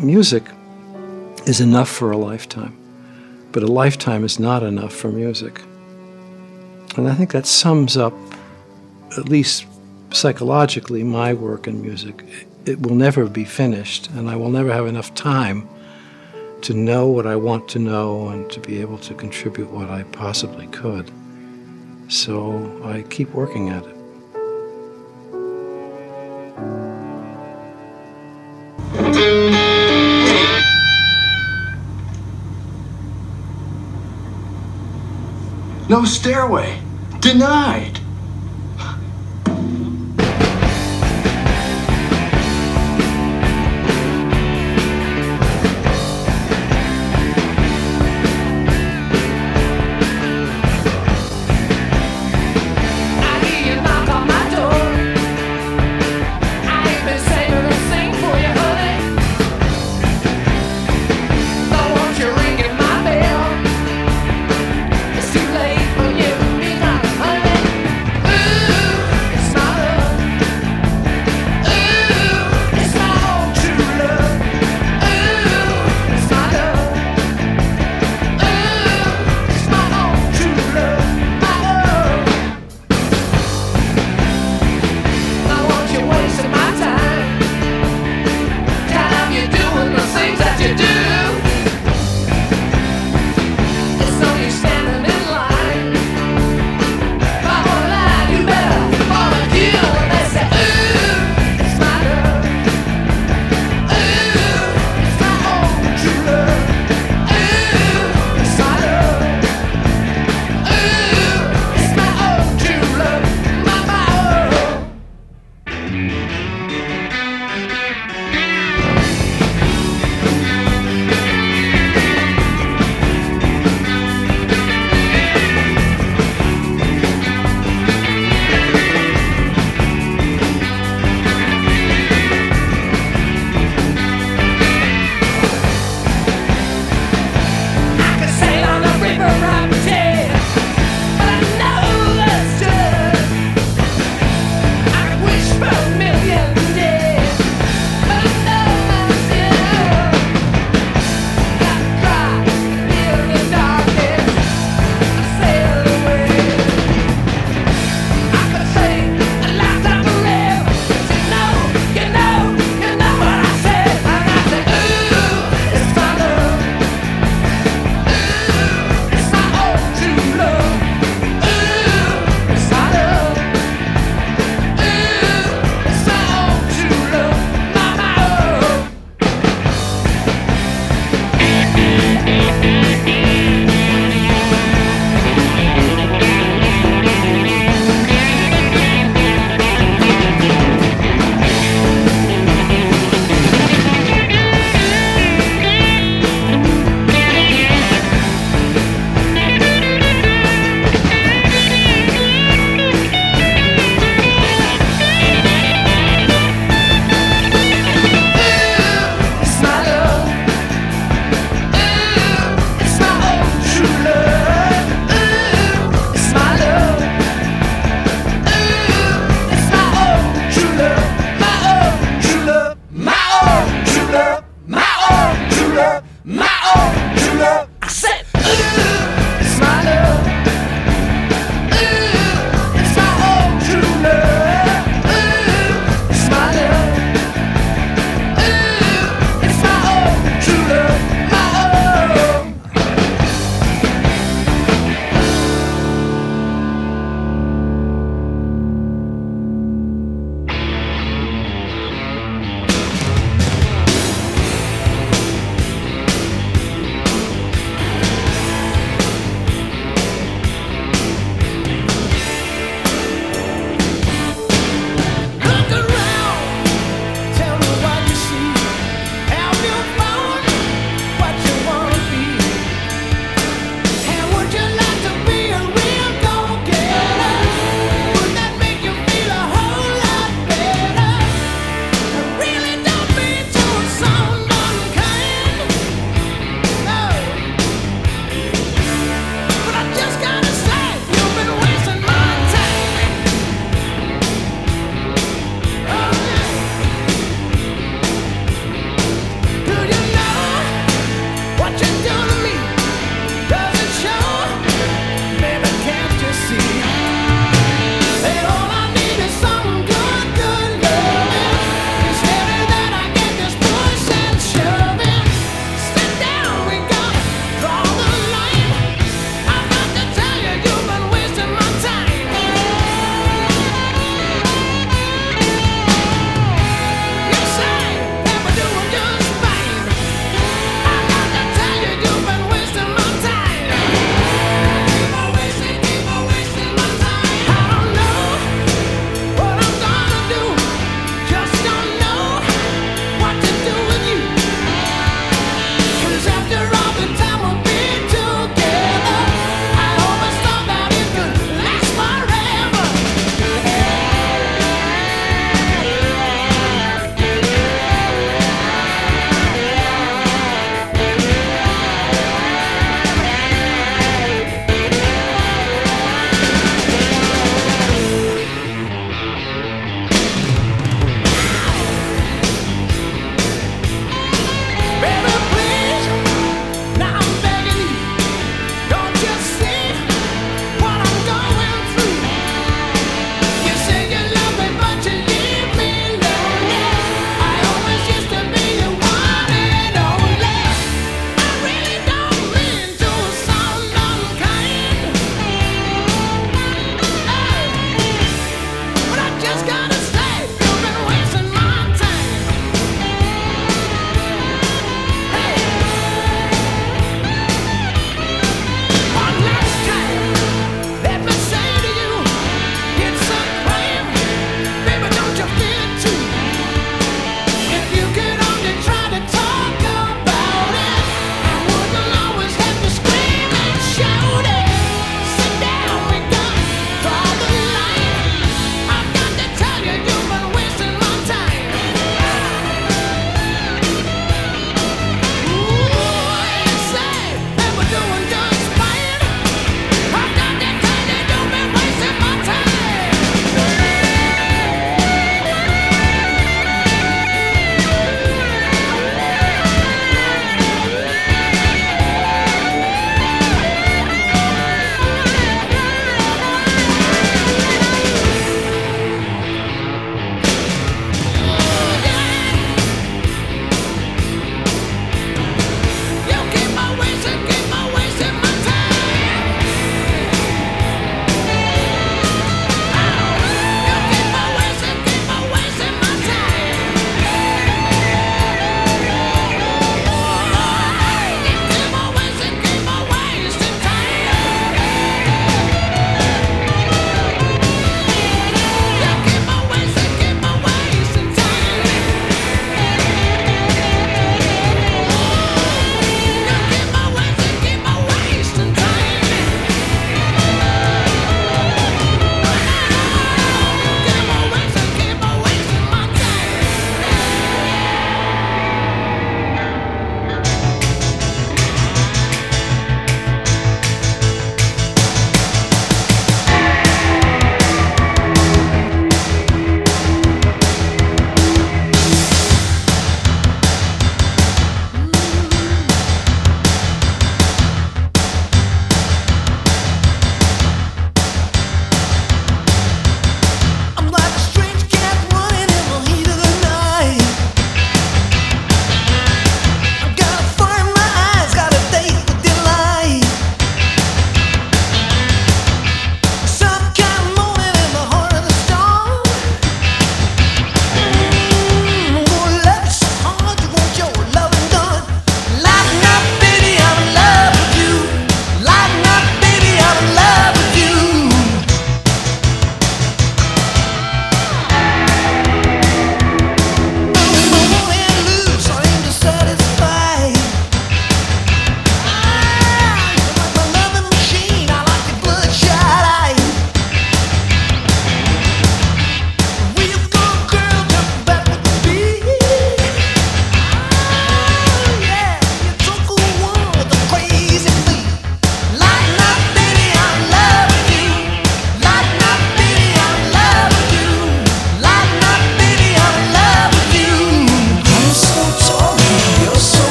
music is enough for a lifetime, but a lifetime is not enough for music. And I think that sums up, at least psychologically, my work in music. It will never be finished, and I will never have enough time to know what I want to know and to be able to contribute what I possibly could. So I keep working at it. No stairway. Denied.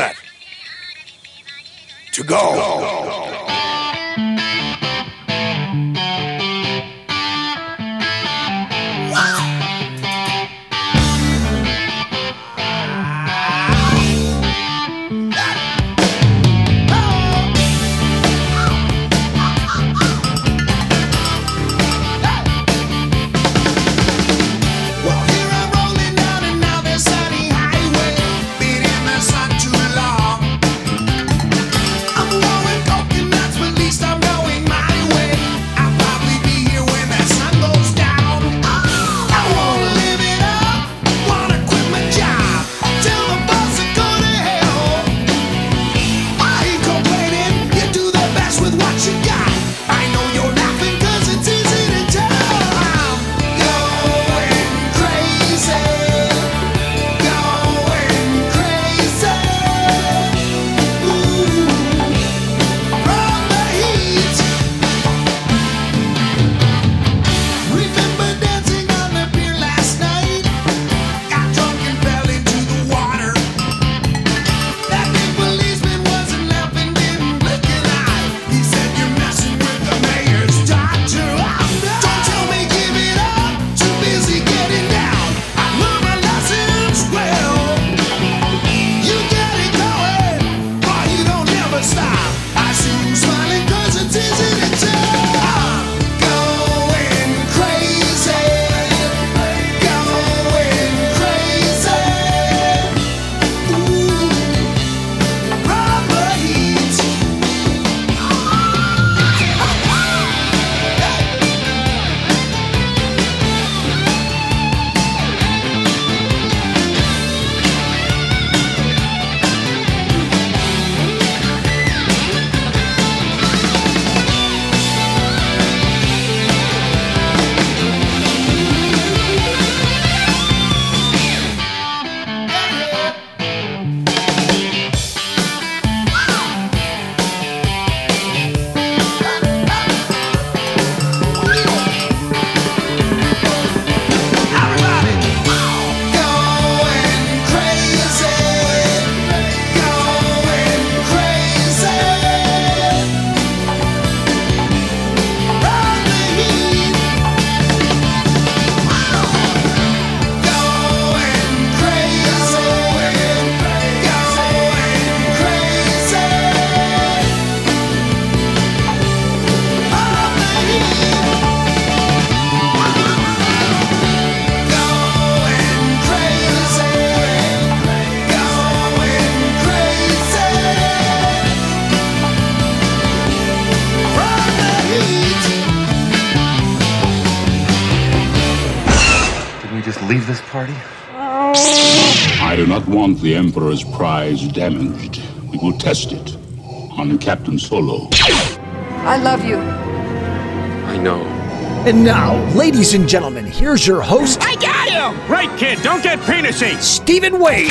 A do not want the Emperor's prize damaged. We will test it on Captain Solo. I love you. I know. And now, ladies and gentlemen, here's your host, I got him! Right, kid, don't get penisy. Stephen Wayne.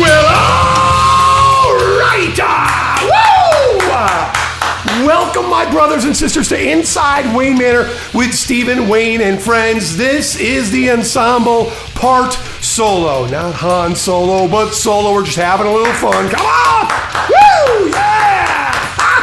Well, all right. Uh, woo! Welcome, my brothers and sisters, to Inside Wayne Manor with Stephen Wayne and friends. This is the ensemble part solo. Not Han Solo, but solo. We're just having a little fun. Come on! Woo! Yeah!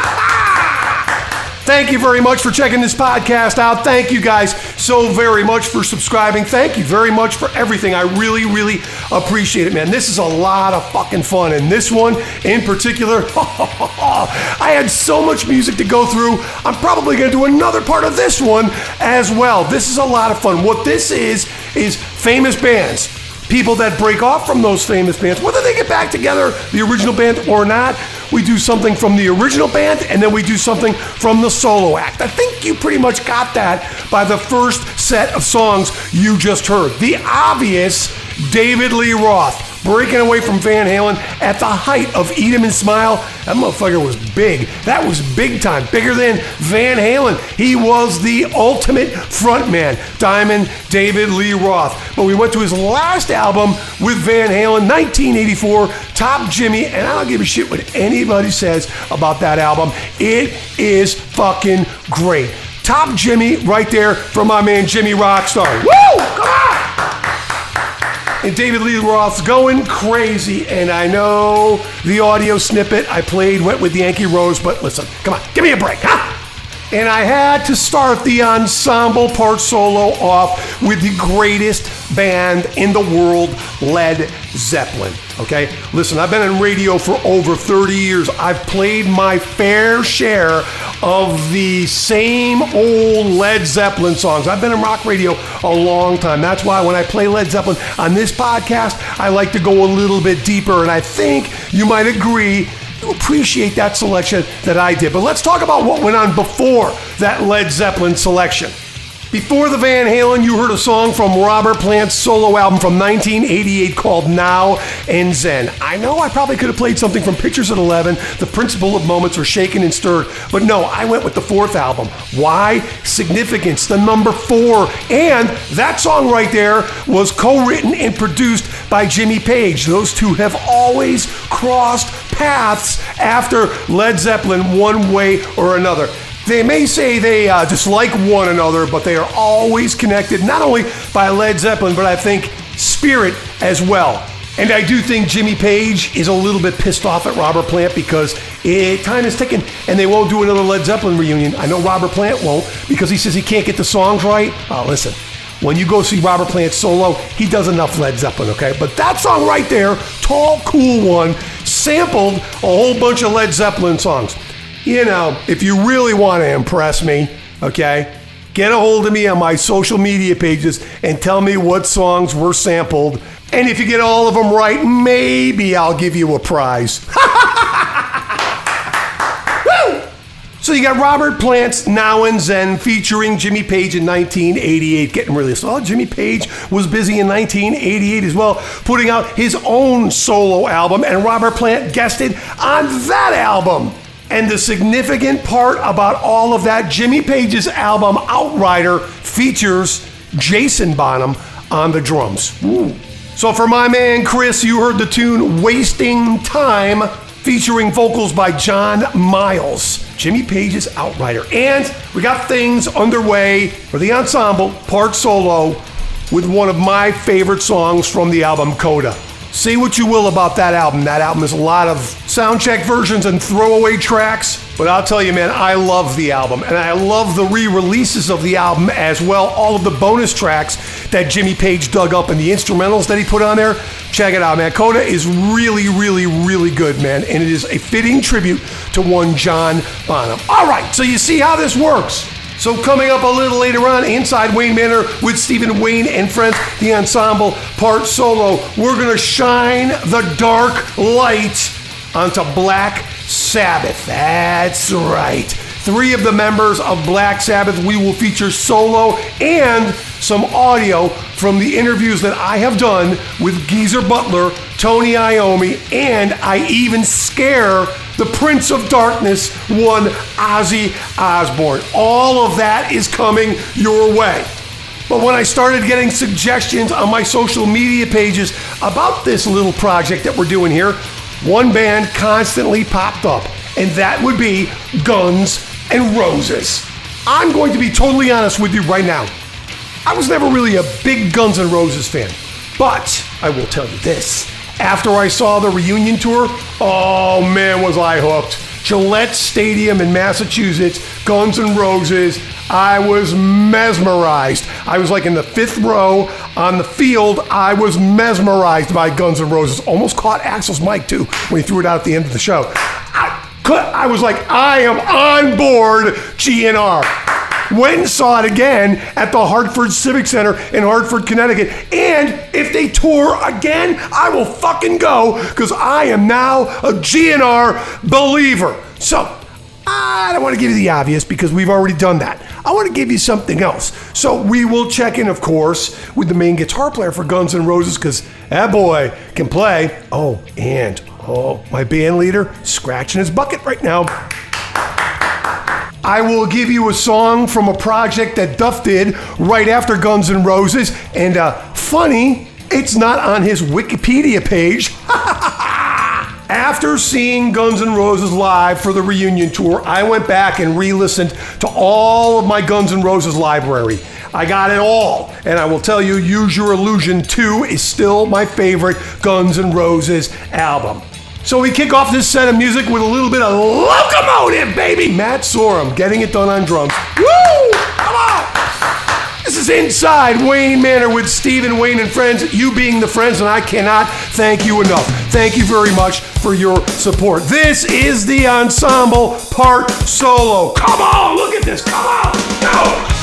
Thank you very much for checking this podcast out. Thank you guys so very much for subscribing. Thank you very much for everything. I really, really appreciate it, man. This is a lot of fucking fun. And this one in particular, I had so much music to go through. I'm probably going to do another part of this one as well. This is a lot of fun. What this is, is famous bands people that break off from those famous bands, whether they get back together, the original band or not. We do something from the original band and then we do something from the solo act. I think you pretty much got that by the first set of songs you just heard. The obvious David Lee Roth breaking away from Van Halen at the height of Eat 'em and Smile. That motherfucker was big. That was big time, bigger than Van Halen. He was the ultimate frontman, Diamond David Lee Roth. But we went to his last album with Van Halen, 1984, Top Jimmy, and I don't give a shit what anybody says about that album. It is fucking great. Top Jimmy right there from my man Jimmy Rockstar. Woo! And David Lee Roth's going crazy. And I know the audio snippet I played went with Yankee Rose, but listen, come on, give me a break, huh? And I had to start the ensemble part solo off with the greatest band in the world, Led Zeppelin. Okay? Listen, I've been in radio for over 30 years. I've played my fair share of the same old Led Zeppelin songs. I've been in rock radio a long time. That's why when I play Led Zeppelin on this podcast, I like to go a little bit deeper. And I think you might agree appreciate that selection that I did. But let's talk about what went on before that Led Zeppelin selection. Before the Van Halen, you heard a song from Robert Plant's solo album from 1988 called Now and Zen. I know I probably could have played something from Pictures at 11, The Principle of Moments, or Shaken and Stirred, but no, I went with the fourth album. Why? Significance, the number four. And that song right there was co written and produced by Jimmy Page. Those two have always crossed paths after Led Zeppelin, one way or another. They may say they uh, dislike one another, but they are always connected, not only by Led Zeppelin, but I think spirit as well. And I do think Jimmy Page is a little bit pissed off at Robert Plant because it, time is ticking and they won't do another Led Zeppelin reunion. I know Robert Plant won't because he says he can't get the songs right. Oh, listen, when you go see Robert Plant solo, he does enough Led Zeppelin, okay? But that song right there, Tall Cool One, sampled a whole bunch of Led Zeppelin songs. You know, if you really want to impress me, okay, get a hold of me on my social media pages and tell me what songs were sampled. And if you get all of them right, maybe I'll give you a prize. So you got Robert Plant's Now and Zen featuring Jimmy Page in 1988 getting released. Oh, Jimmy Page was busy in 1988 as well, putting out his own solo album, and Robert Plant guested on that album. And the significant part about all of that, Jimmy Page's album Outrider features Jason Bonham on the drums. Ooh. So for my man Chris, you heard the tune Wasting Time featuring vocals by John Miles. Jimmy Page's Outrider. And we got things underway for the ensemble, part solo, with one of my favorite songs from the album Coda. Say what you will about that album. That album is a lot of soundcheck versions and throwaway tracks. But I'll tell you, man, I love the album. And I love the re releases of the album as well. All of the bonus tracks that Jimmy Page dug up and the instrumentals that he put on there. Check it out, man. Coda is really, really, really good, man. And it is a fitting tribute to one John Bonham. All right, so you see how this works. So coming up a little later on, inside Wayne Manor with Stephen Wayne and friends, the ensemble part solo. We're gonna shine the dark light onto Black Sabbath. That's right. Three of the members of Black Sabbath. We will feature solo and some audio from the interviews that I have done with Geezer Butler, Tony Iommi, and I even scare the Prince of Darkness, one Ozzy Osbourne. All of that is coming your way. But when I started getting suggestions on my social media pages about this little project that we're doing here, one band constantly popped up, and that would be Guns N' Roses. I'm going to be totally honest with you right now. I was never really a big Guns N' Roses fan, but I will tell you this. After I saw the reunion tour, oh man, was I hooked. Gillette Stadium in Massachusetts, Guns N' Roses. I was mesmerized. I was like in the fifth row on the field. I was mesmerized by Guns N' Roses. Almost caught Axl's mic too when he threw it out at the end of the show. I, I was like, I am on board GNR. Went and saw it again at the Hartford Civic Center in Hartford, Connecticut. And if they tour again, I will fucking go because I am now a GNR believer. So, I don't want to give you the obvious because we've already done that. I want to give you something else. So we will check in, of course, with the main guitar player for Guns N' Roses because that boy can play. Oh, and oh, my band leader scratching his bucket right now. I will give you a song from a project that Duff did right after Guns N' Roses. And uh, funny, it's not on his Wikipedia page. After seeing Guns N' Roses live for the reunion tour, I went back and re listened to all of my Guns N' Roses library. I got it all. And I will tell you, Use Your Illusion 2 is still my favorite Guns N' Roses album. So we kick off this set of music with a little bit of locomotive, baby. Matt Sorum getting it done on drums. Woo! Come on! This is Inside Wayne Manor with Stephen Wayne and friends. You being the friends, and I cannot thank you enough. Thank you very much for your support. This is the ensemble part solo. Come on, look at this. Come on, go.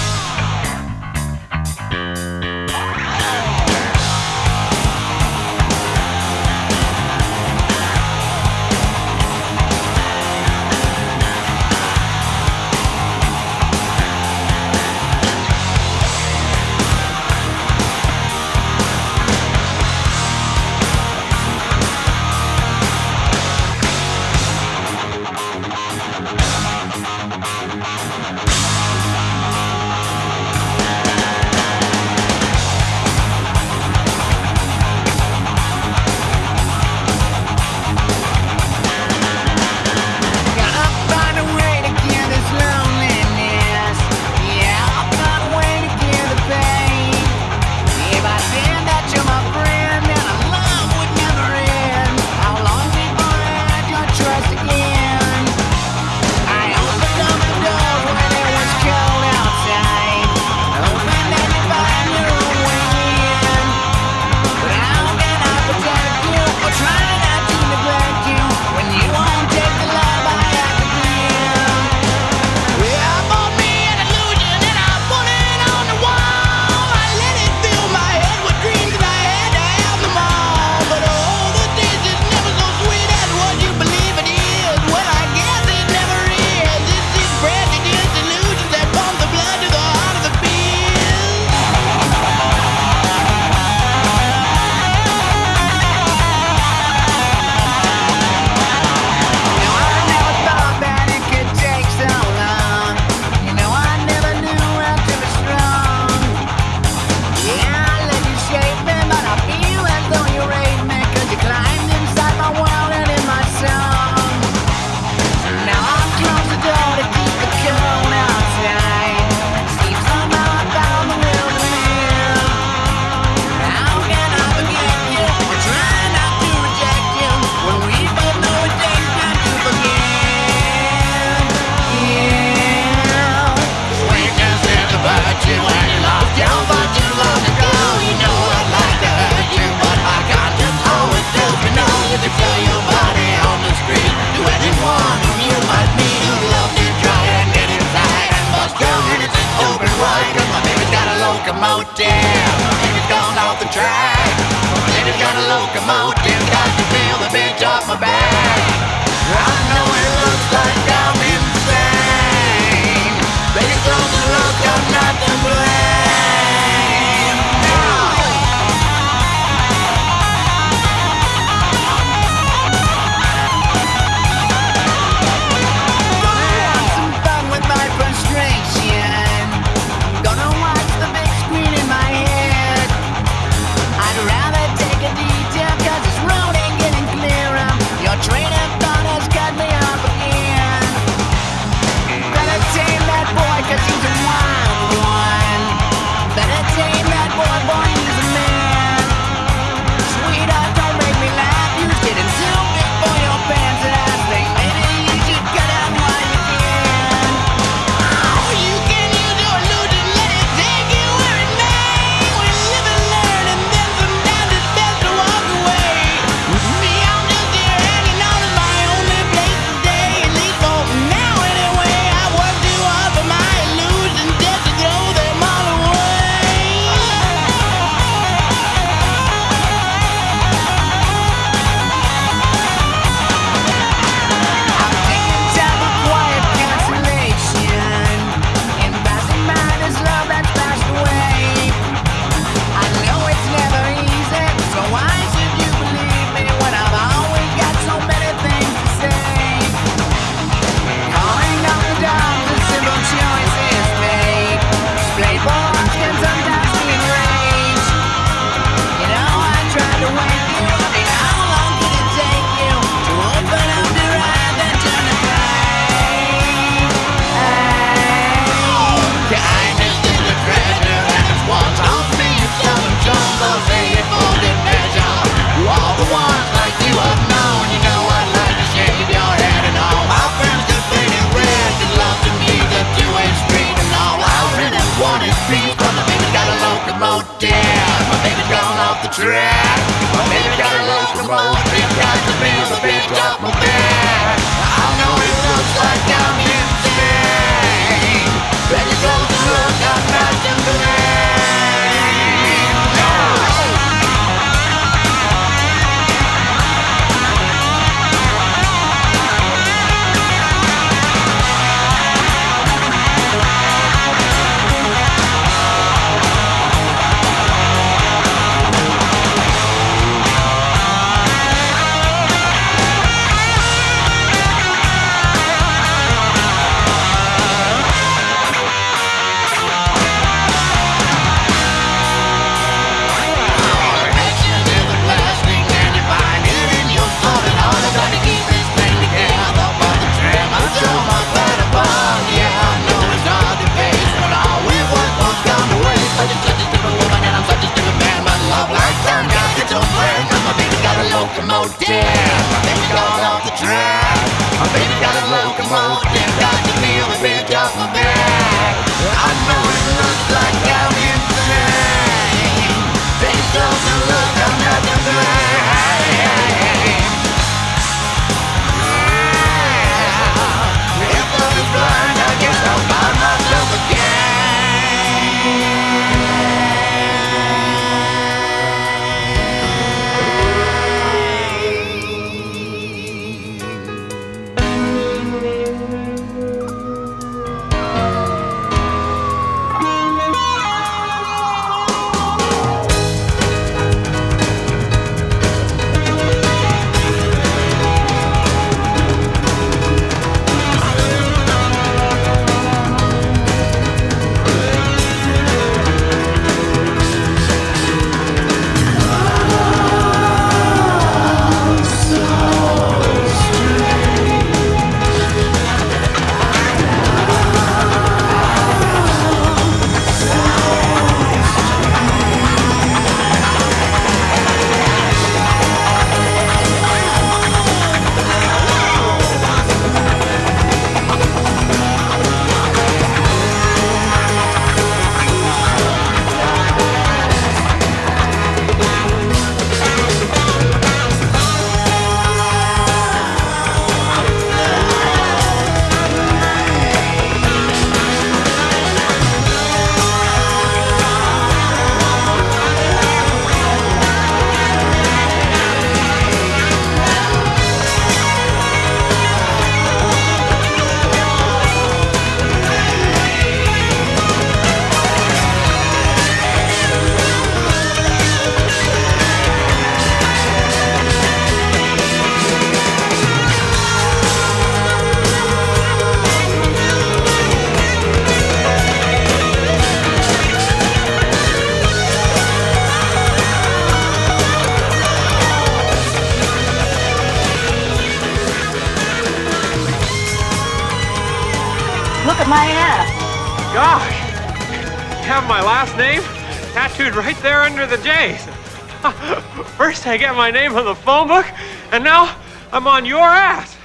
I get my name on the phone book, and now I'm on your ass.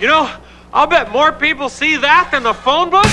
You know, I'll bet more people see that than the phone book.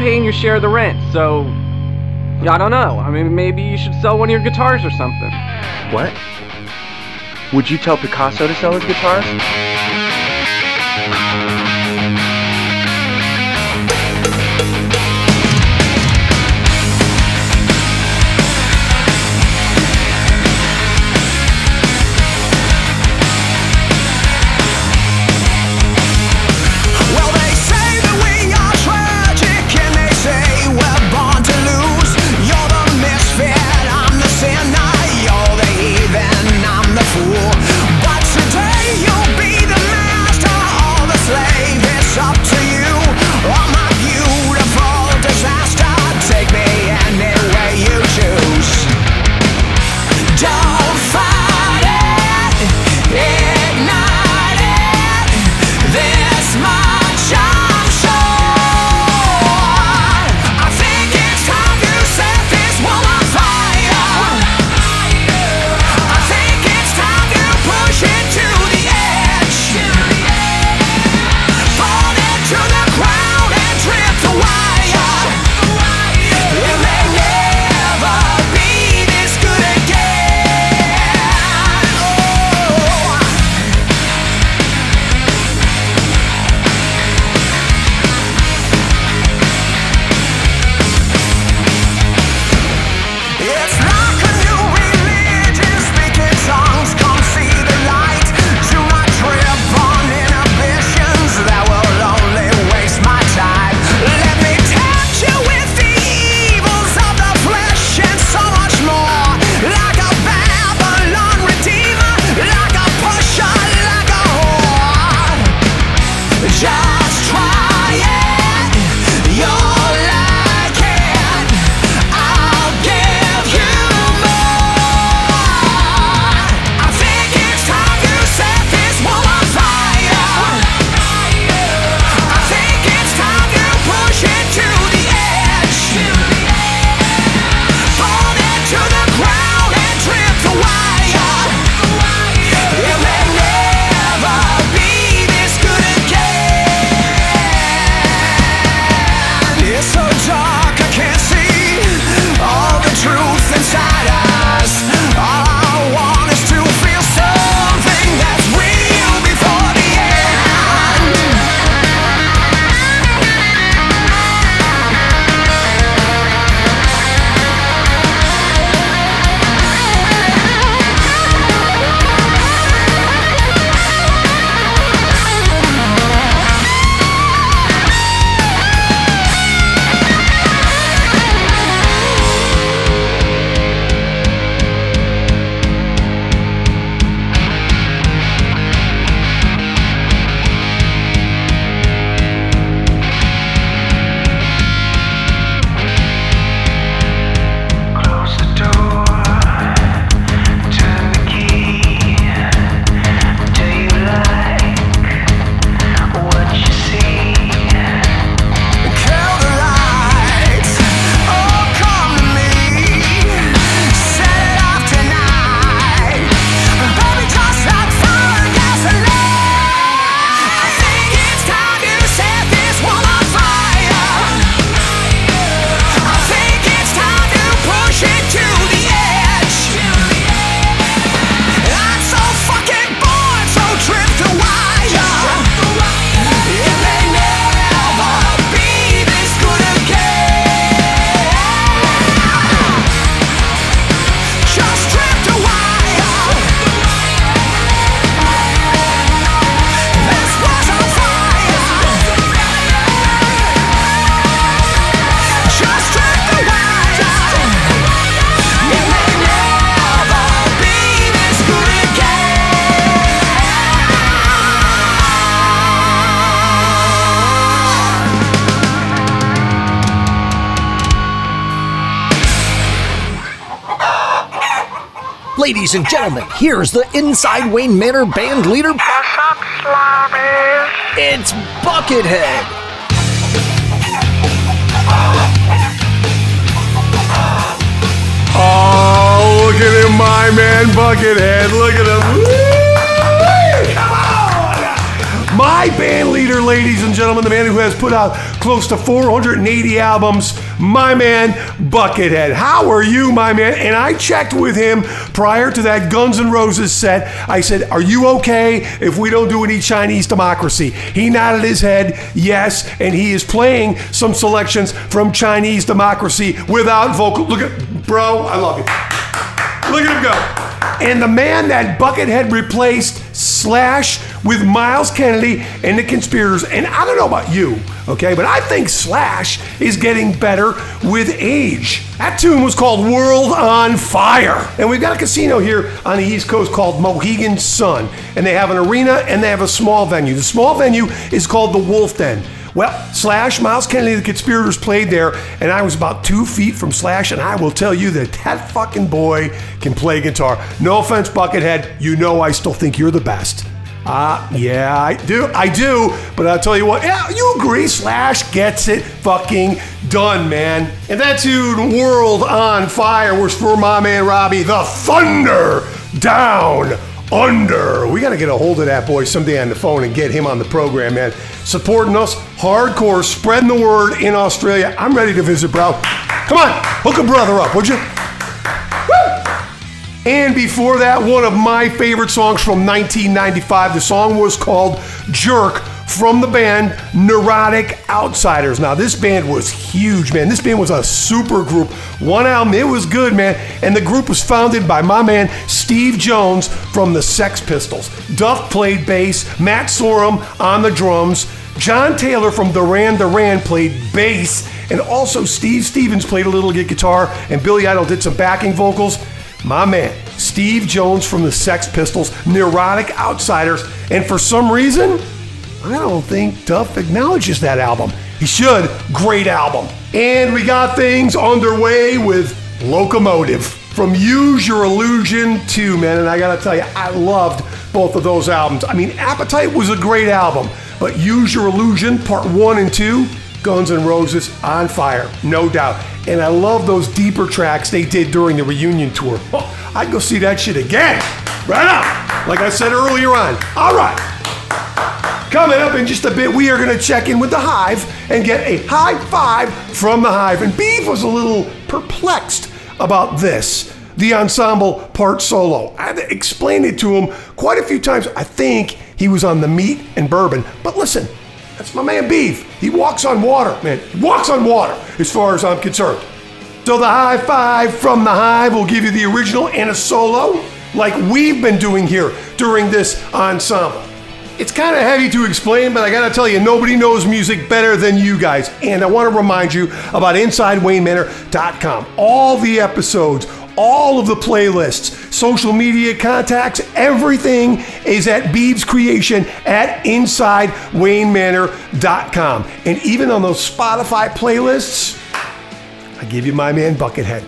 paying your share of the rent, so I don't know. I mean, maybe you should sell one of your guitars or something. What? Would you tell Picasso to sell his guitars? Ladies and gentlemen, here's the Inside Wayne Manor band leader. It's Buckethead. Oh, look at him, my man, Buckethead. Look at him. Come on! My band leader, ladies and gentlemen, the man who has put out close to 480 albums, my man, Buckethead. How are you, my man? And I checked with him prior to that Guns N' Roses set. I said, Are you okay if we don't do any Chinese democracy? He nodded his head, yes, and he is playing some selections from Chinese democracy without vocal. Look at, bro, I love you. Look at him go. And the man that Buckethead replaced Slash with Myles Kennedy and the Conspirators. And I don't know about you, okay, but I think Slash is getting better with age. That tune was called World on Fire. And we've got a casino here on the East Coast called Mohegan Sun. And they have an arena and they have a small venue. The small venue is called the Wolf Den. Well, Slash, Myles Kennedy, the conspirators played there, and I was about two feet from Slash, and I will tell you that that fucking boy can play guitar. No offense, Buckethead, you know I still think you're the best. Uh, yeah, I do, I do, but I'll tell you what, yeah, you agree, Slash gets it fucking done, man. And that tune, World on Fire, was for my man Robbie, the Thunder Down under. We got to get a hold of that boy someday on the phone and get him on the program, man. Supporting us hardcore, spreading the word in Australia. I'm ready to visit, bro. Come on, hook a brother up, would you? And before that, one of my favorite songs from 1995. The song was called Jerk from the band Neurotic Outsiders. Now, this band was huge, man. This band was a super group. One album, it was good, man. And the group was founded by my man Steve Jones from the Sex Pistols. Duff played bass, Matt Sorum on the drums, John Taylor from Duran Duran played bass, and also Steve Stevens played a little guitar, and Billy Idol did some backing vocals. My man, Steve Jones from the Sex Pistols, Neurotic Outsiders, and for some reason, I don't think Duff acknowledges that album. He should. Great album. And we got things underway with Locomotive. From Use Your Illusion II, man, and I gotta tell you, I loved both of those albums. I mean, Appetite was a great album, but Use Your Illusion, part one and two, Guns N' Roses on fire, no doubt. And I love those deeper tracks they did during the reunion tour. Oh, I'd go see that shit again. Right on. Like I said earlier on. All right. Coming up in just a bit, we are going to check in with the Hive and get a high five from the Hive. And Beef was a little perplexed about this the ensemble part solo. I had to explain it to him quite a few times. I think he was on the meat and bourbon. But listen, that's my man Beef. He walks on water, man. He walks on water as far as I'm concerned. So the high five from the Hive will give you the original and a solo, like we've been doing here during this ensemble. It's kind of heavy to explain, but I gotta tell you, nobody knows music better than you guys. And I wanna remind you about InsideWayneManor.com. All the episodes, all of the playlists, social media contacts, everything is at Beeb's creation at InsideWayneManor.com. And even on those Spotify playlists, I give you my man Buckethead.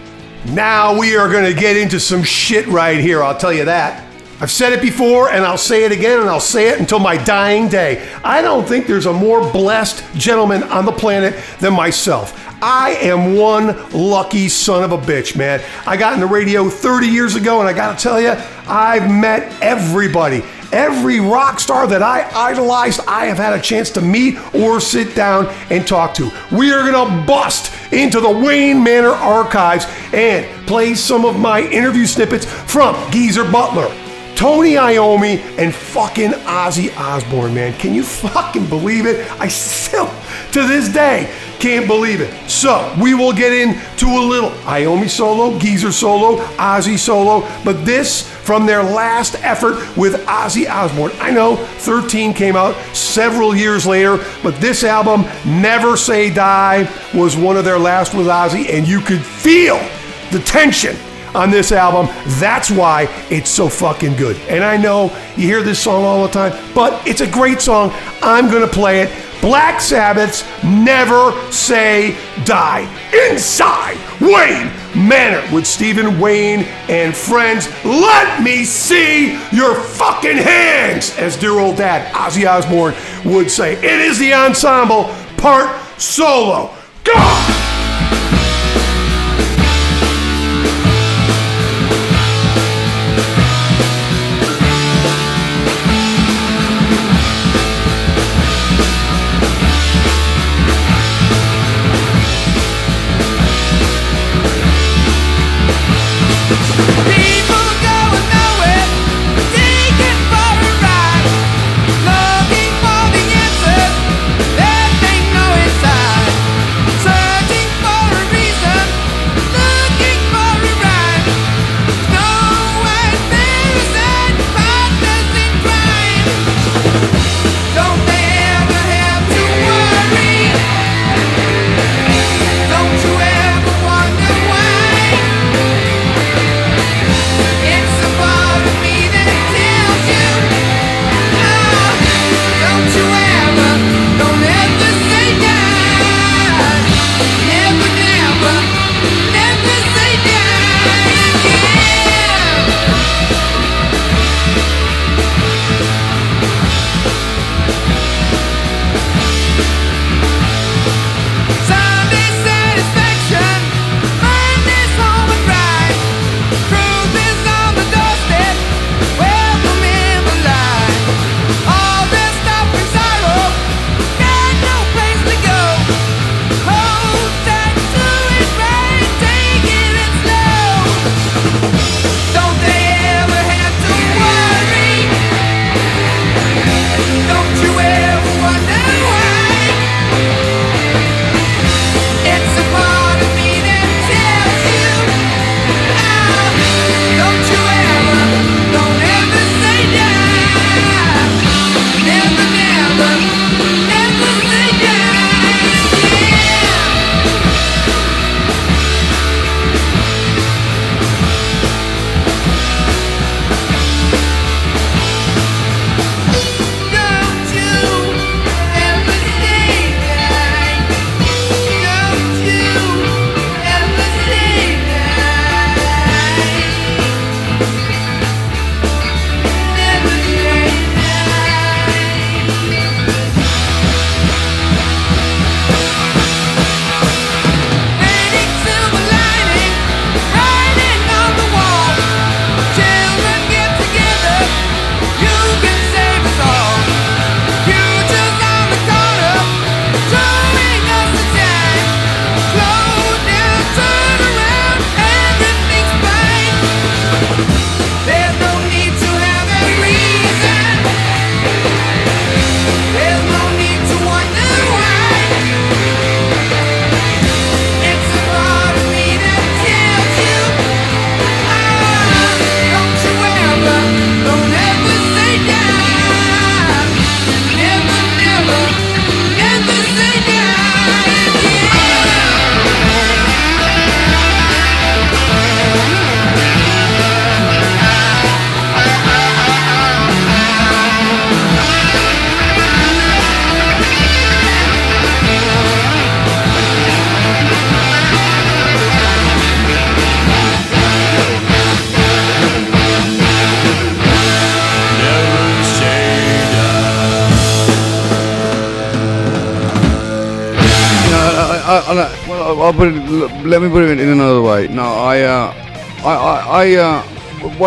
Now we are gonna get into some shit right here, I'll tell you that. I've said it before and I'll say it again and I'll say it until my dying day. I don't think there's a more blessed gentleman on the planet than myself. I am one lucky son of a bitch, man. I got in the radio 30 years ago and I gotta tell you, I've met everybody. Every rock star that I idolized, I have had a chance to meet or sit down and talk to. We are gonna bust into the Wayne Manor archives and play some of my interview snippets from Geezer Butler, Tony Iommi and fucking Ozzy Osbourne, man. Can you fucking believe it? I still, to this day, can't believe it. So, we will get into a little Iommi solo, Geezer solo, Ozzy solo, but this from their last effort with Ozzy Osbourne. I know 13 came out several years later, but this album, Never Say Die, was one of their last with Ozzy, and you could feel the tension on this album. That's why it's so fucking good. And I know you hear this song all the time, but it's a great song. I'm going to play it. Black Sabbath's Never Say Die. Inside Wayne Manor with Stephen Wayne and friends. Let me see your fucking hands, as dear old dad Ozzy Osbourne would say. It is the ensemble part solo. Go!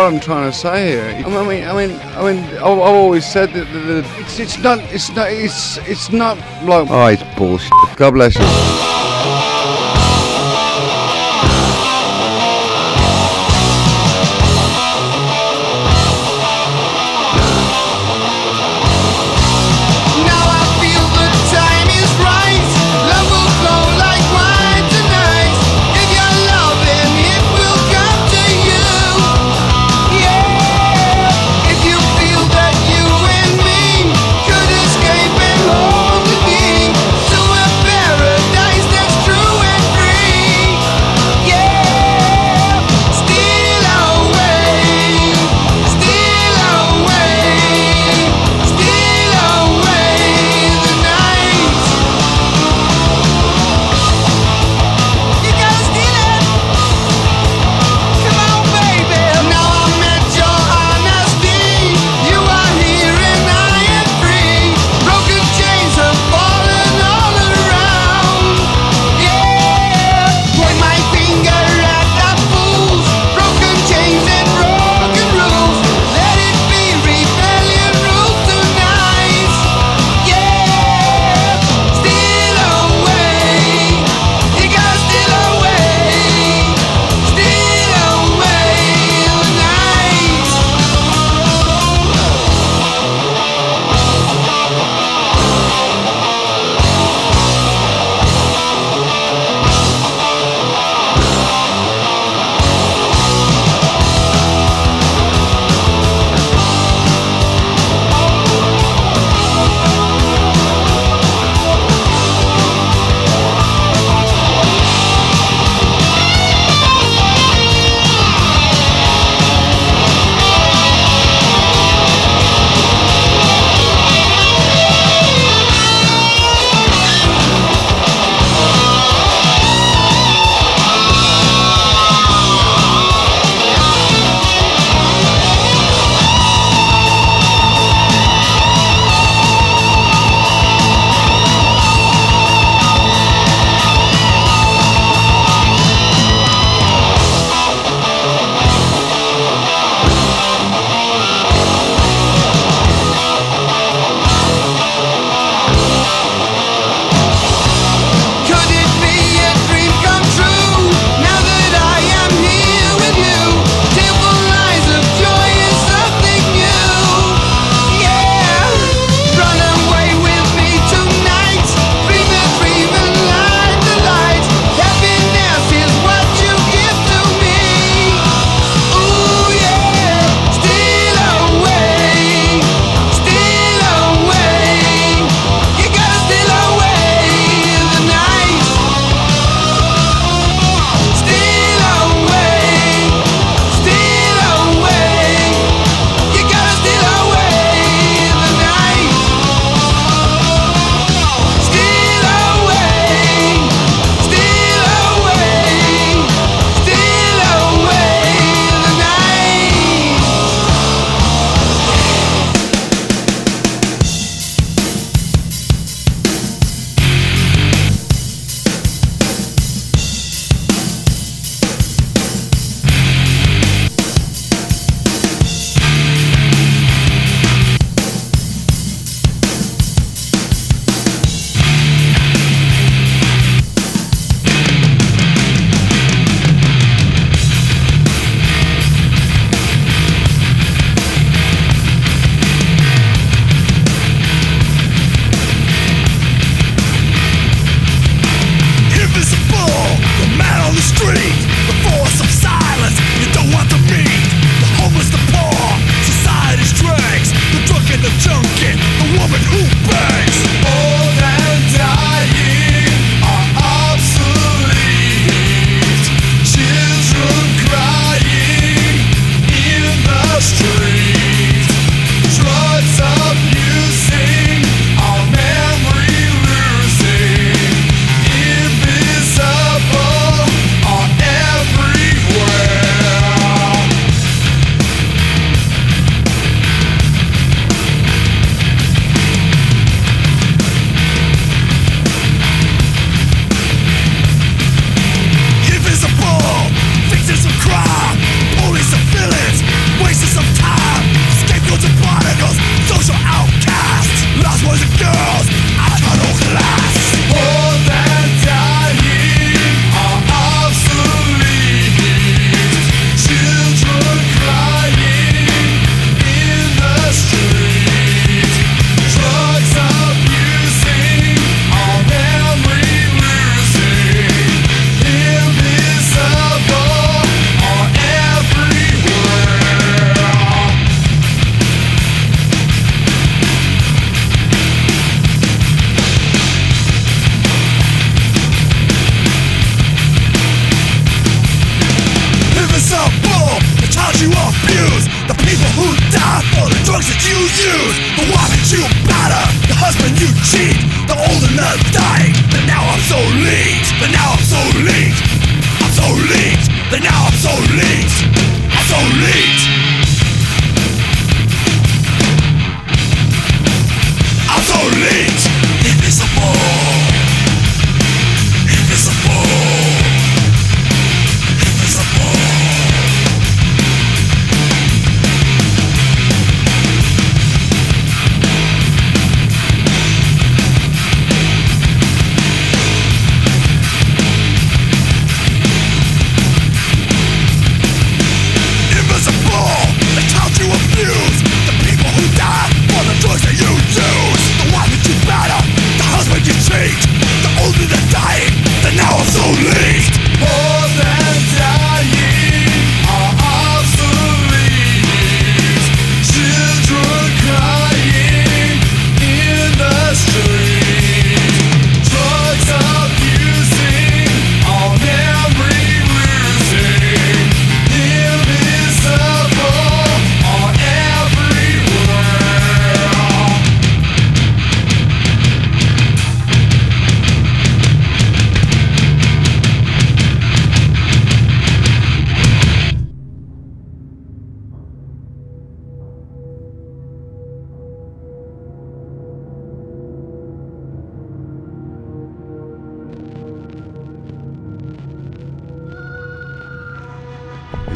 I'm trying to say here. I mean, I mean, I mean, I've, I've always said that, that, that it's, it's not, it's not, it's, it's not like. Oh, it's bullshit. God bless you.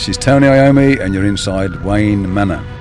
This is Tony Iommi, and you're inside Wayne Manor.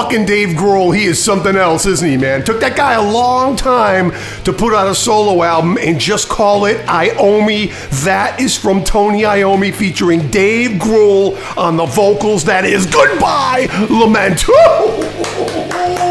Fucking Dave Grohl, he is something else, isn't he, man? Took that guy a long time to put out a solo album and just call it Iommi. That is from Tony Iommi featuring Dave Grohl on the vocals. That is Goodbye Lament.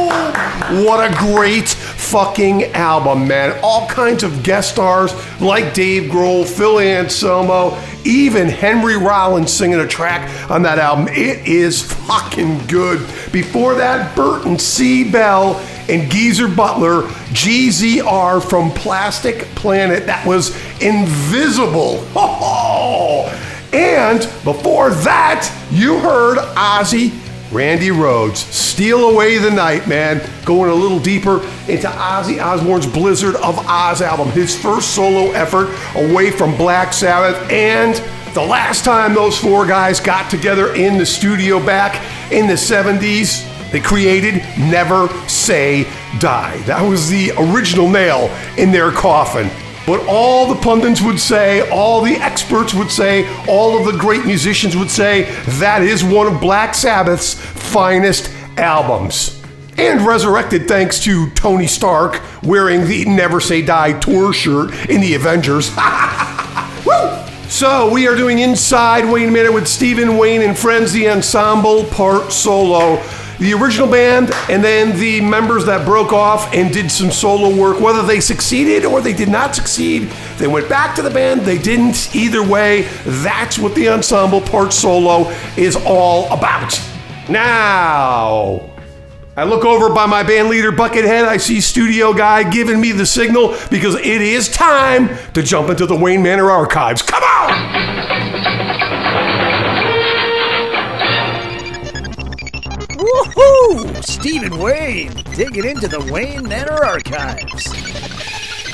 What a great fucking album, man. All kinds of guest stars like Dave Grohl, Phil Anselmo, even Henry Rollins singing a track on that album. It is fucking good. Before that, Burton C. Bell and Geezer Butler, GZR from Plastic Planet. That was Invisible. Oh, And before that, you heard Ozzy Randy Rhoads, Steal Away the Night, man. Going a little deeper into Ozzy Osbourne's Blizzard of Ozz album, his first solo effort away from Black Sabbath, and the last time those four guys got together in the studio back in the 70s, they created Never Say Die. That was the original nail in their coffin. But all the pundits would say, all the experts would say, all of the great musicians would say, that is one of Black Sabbath's finest albums. And resurrected thanks to Tony Stark wearing the Never Say Die tour shirt in the Avengers. So we are doing Inside Wayne Manor with Stephen Wayne and Friends, the ensemble part solo. The original band and then the members that broke off and did some solo work, whether they succeeded or they did not succeed, they went back to the band, they didn't. Either way, that's what the ensemble part solo is all about. Now, I look over by my band leader Buckethead. I see studio guy giving me the signal because it is time to jump into the Wayne Manor archives. Come on! Woohoo! Stephen Wayne digging into the Wayne Manor archives.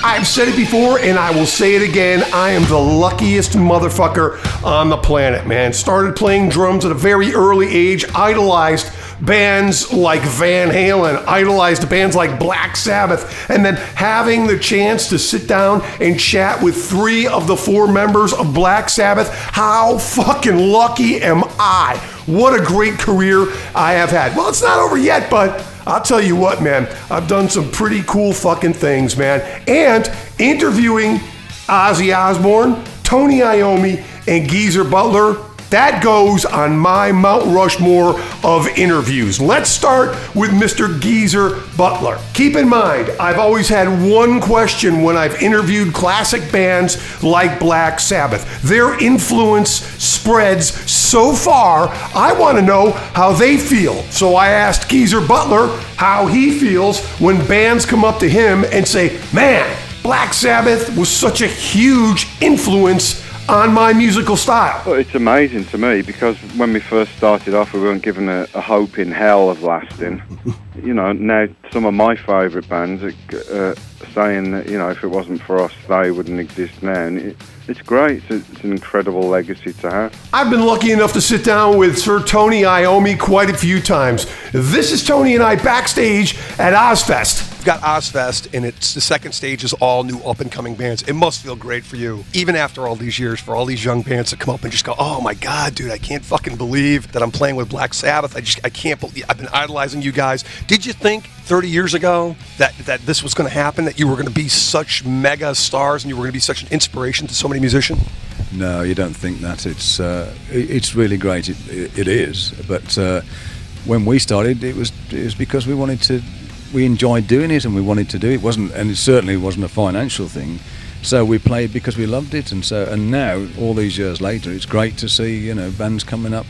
I've said it before and I will say it again. I am the luckiest motherfucker on the planet, man. Started playing drums at a very early age, idolized bands like Van Halen, idolized bands like Black Sabbath, and then having the chance to sit down and chat with three of the four members of Black Sabbath. How fucking lucky am I? What a great career I have had. Well, it's not over yet, but I'll tell you what, man, I've done some pretty cool fucking things, man. And interviewing Ozzy Osbourne, Tony Iommi, and Geezer Butler, that goes on my Mount Rushmore of interviews. Let's start with Mr. Geezer Butler. Keep in mind, I've always had one question when I've interviewed classic bands like Black Sabbath. Their influence spreads so far, I want to know how they feel. So I asked Geezer Butler how he feels when bands come up to him and say, Man, Black Sabbath was such a huge influence on my musical style. Well, it's amazing to me because when we first started off, we weren't given a, a hope in hell of lasting. you know, now some of my favourite bands are uh, saying that, you know, if it wasn't for us, they wouldn't exist now. And it, it's great. It's, it's an incredible legacy to have. I've been lucky enough to sit down with Sir Tony Iommi quite a few times. This is Tony and I backstage at Ozzfest. We've got Ozzfest, and it's the second stage is all new up and coming bands. It must feel great for you, even after all these years, for all these young bands to come up and just go, "Oh my God, dude, I can't fucking believe that I'm playing with Black Sabbath. I just, I can't believe I've been idolizing you guys." Did you think 30 years ago that that this was going to happen? That you were going to be such mega stars and you were going to be such an inspiration to so many musicians? No, you don't think that. It's uh, it's really great. It, it is. But uh, when we started, it was it was because we wanted to. We enjoyed doing it, and we wanted to do it. it wasn't, and it certainly wasn't a financial thing. So we played because we loved it, and so and now all these years later, it's great to see you know bands coming up,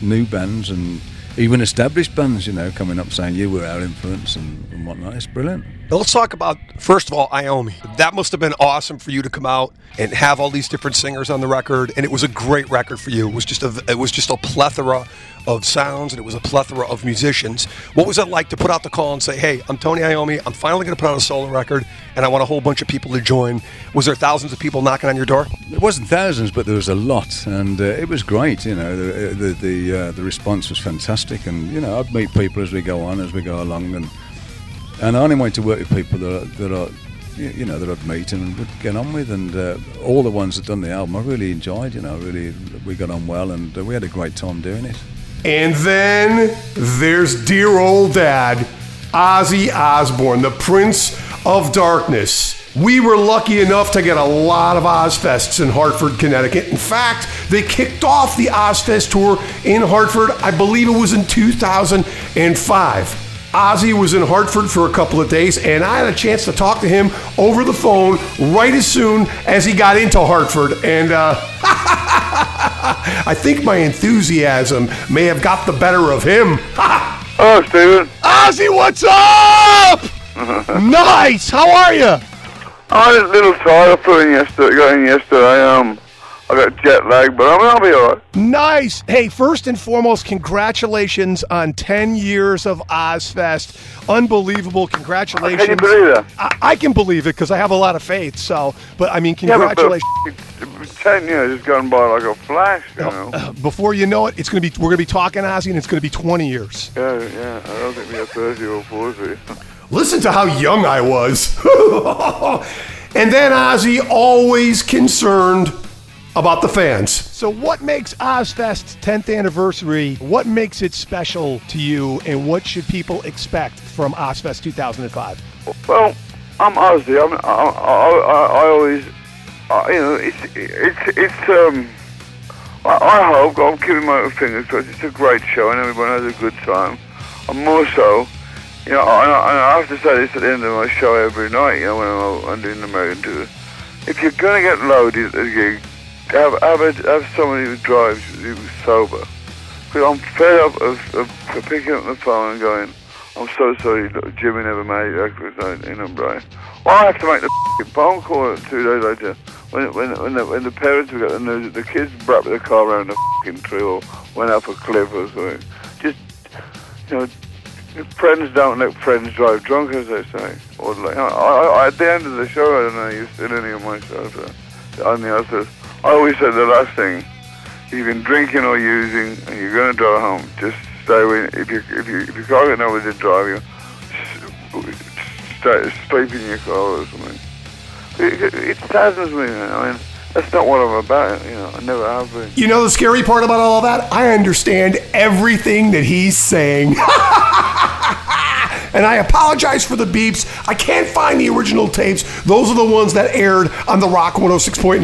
new bands, and even established bands, you know, coming up saying you were our influence and, and whatnot. It's brilliant. Let's talk about first of all Iommi. That must have been awesome for you to come out and have all these different singers on the record, and it was a great record for you. It was just a it was just a plethora of sounds, and it was a plethora of musicians. What was it like to put out the call and say, "Hey, I'm Tony Iommi. I'm finally going to put out a solo record, and I want a whole bunch of people to join." Was there thousands of people knocking on your door? It wasn't thousands, but there was a lot, and uh, it was great. You know, the the the, uh, the response was fantastic, and you know, I'd meet people as we go on, as we go along, and and I only wanted to work with people that that are you know that I'd meet and would get on with, and uh, all the ones that done the album, I really enjoyed. You know, really we got on well, and uh, we had a great time doing it. And then there's dear old dad, Ozzy Osbourne, the Prince of Darkness. We were lucky enough to get a lot of Ozzfests in Hartford, Connecticut. In fact, they kicked off the Ozzfest tour in Hartford, I believe it was in 2005. Ozzy was in Hartford for a couple of days, and I had a chance to talk to him over the phone right as soon as he got into Hartford. And uh, I think my enthusiasm may have got the better of him. Oh, Stephen. Ozzy, what's up? nice. How are you? I'm a little tired. I flew in yesterday. Got in yesterday. Um, I got jet lag, but I'm, I'll be all right. Nice. Hey, first and foremost, congratulations on 10 years of Ozzfest. Unbelievable. Congratulations. Can you believe that? I, I can believe it because I have a lot of faith. So, but I mean, Yeah, but- but congratulations. Ten years has gone by like a flash, you oh, know. Uh, before you know it, it's gonna be we're gonna be talking Ozzy, and it's gonna be 20 years. Yeah, yeah. I don't think we have 30 or 40. Listen to how young I was. and then Ozzy always concerned about the fans. So, what makes Ozzfest's 10th anniversary? What makes it special to you, and what should people expect from Ozfest 2005? Well, I'm Ozzy. I'm, I, I, I, I always, uh, you know, it's, it's, it's, um, I, I hope, I'm keeping my fingers crossed, it's a great show and everyone has a good time. And more so, you know, and I, and I have to say this at the end of my show every night, you know, when I'm, I'm doing the American tour. If you're going to get loaded at a gig, have, have, a, have somebody who drives who's sober. Because I'm fed up of, of picking up the phone and going, I'm so sorry, Jimmy never made it. You know, Brian. Well, I have to make the phone call two days later when when when the, when the parents got the news that the kids brought the car around the f***ing tree or went up a cliff or something. Just you know, friends don't let friends drive drunk, as they say. Or like, I, I, at the end of the show, I don't know you said any of my shows. Uh, on the others, I always said the last thing: you've been drinking or using, and you're going to drive home. Just stay away. If you if you if you can't to drive you, stay, sleep in your car or something. It, it, saddens me. I mean, that's not what I'm about. You know, I never have been. You know the scary part about all that? I understand everything that he's saying. and I apologize for the beeps. I can't find the original tapes. Those are the ones that aired on the Rock 106.9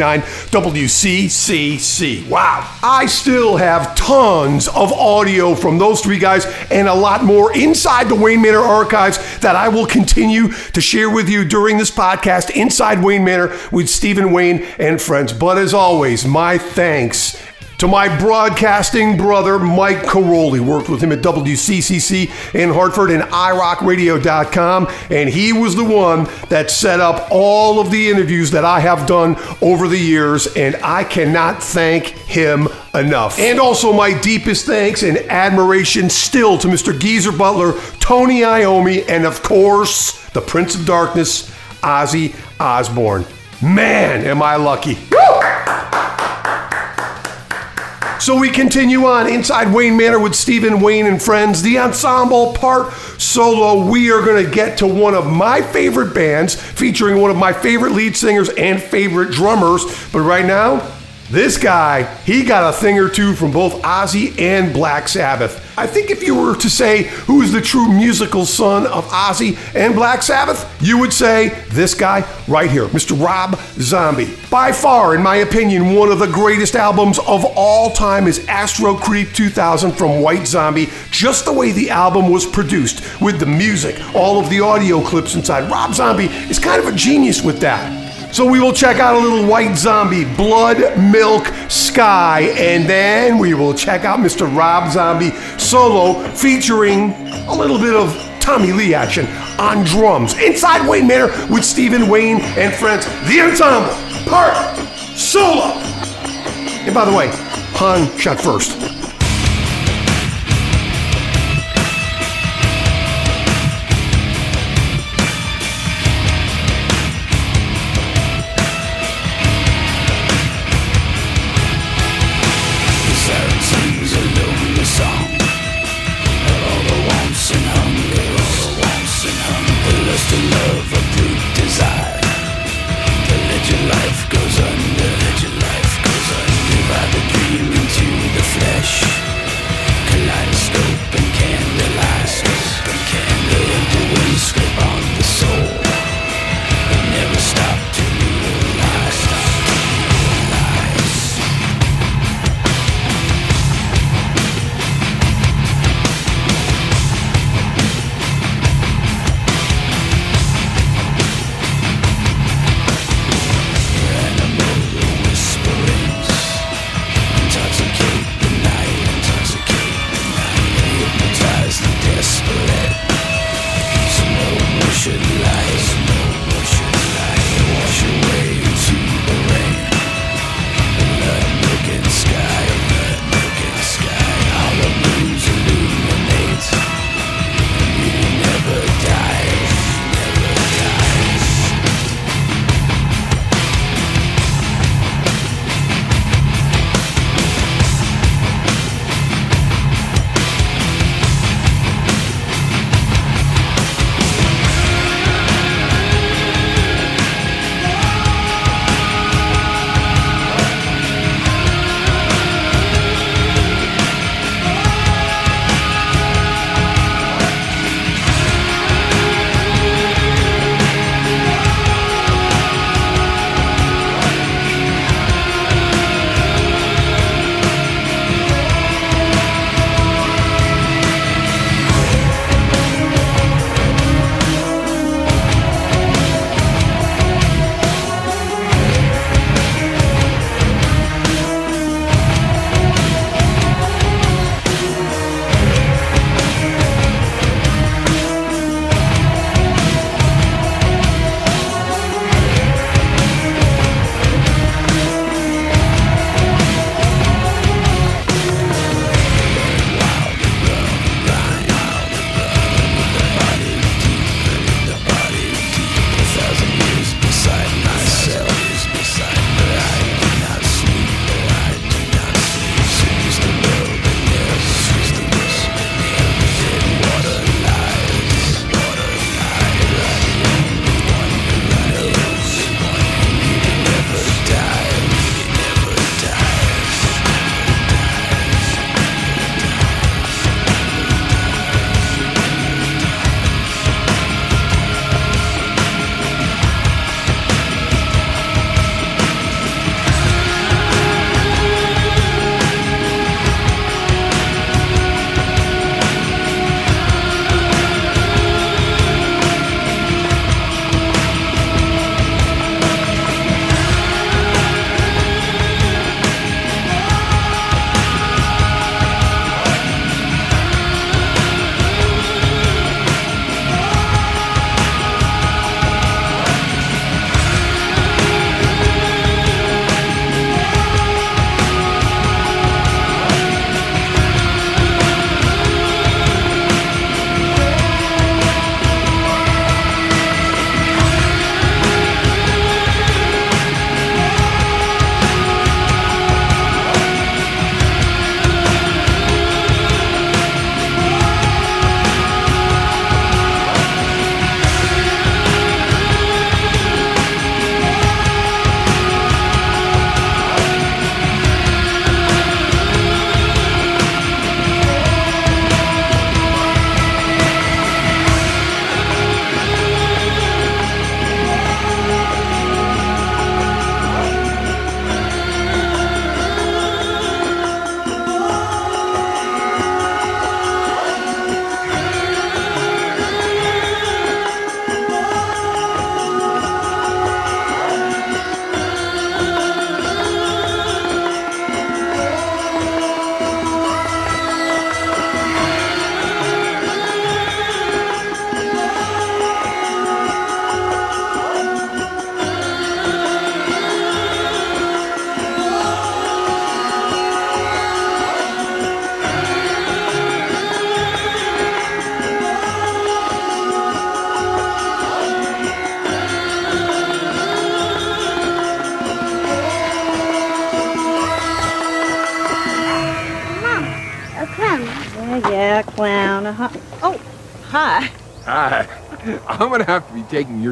WCCC. Wow. I still have tons of audio from those three guys and a lot more inside the Wayne Manor archives that I will continue to share with you during this podcast, Inside Wayne Manor with Stephen Wayne and friends. But as always, my thanks to my broadcasting brother, Mike Caroli. Worked with him at WCCC in Hartford and iRockRadio.com. And he was the one that set up all of the interviews that I have done over the years. And I cannot thank him enough. And also, my deepest thanks and admiration still to Mr. Geezer Butler, Tony Iommi, and of course, the Prince of Darkness, Ozzy Osbourne. Man, am I lucky. So we continue on inside Wayne Manor with Stephen Wayne and friends, the ensemble part solo. We are going to get to one of my favorite bands featuring one of my favorite lead singers and favorite drummers. But right now, this guy, he got a thing or two from both Ozzy and Black Sabbath. I think if you were to say who is the true musical son of Ozzy and Black Sabbath, you would say this guy right here, Mr. Rob Zombie. By far, in my opinion, one of the greatest albums of all time is Astro Creep 2000 from White Zombie. Just the way the album was produced, with the music, all of the audio clips inside. Rob Zombie is kind of a genius with that. So we will check out a little White Zombie, Blood Milk Sky, and then we will check out Mr. Rob Zombie solo featuring a little bit of Tommy Lee action on drums. Inside Wayne Manor with Stephen Wayne and friends. The ensemble, part, solo. And by the way, Han shot first.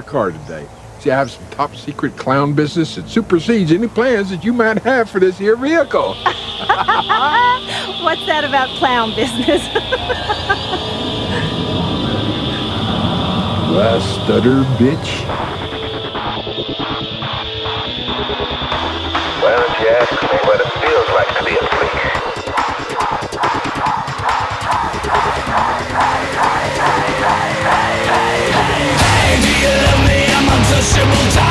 car today. See, I have some top secret clown business that supersedes any plans that you might have for this here vehicle. What's that about clown business? Last stutter, bitch. impossible time.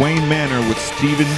Wayne Manor with Stephen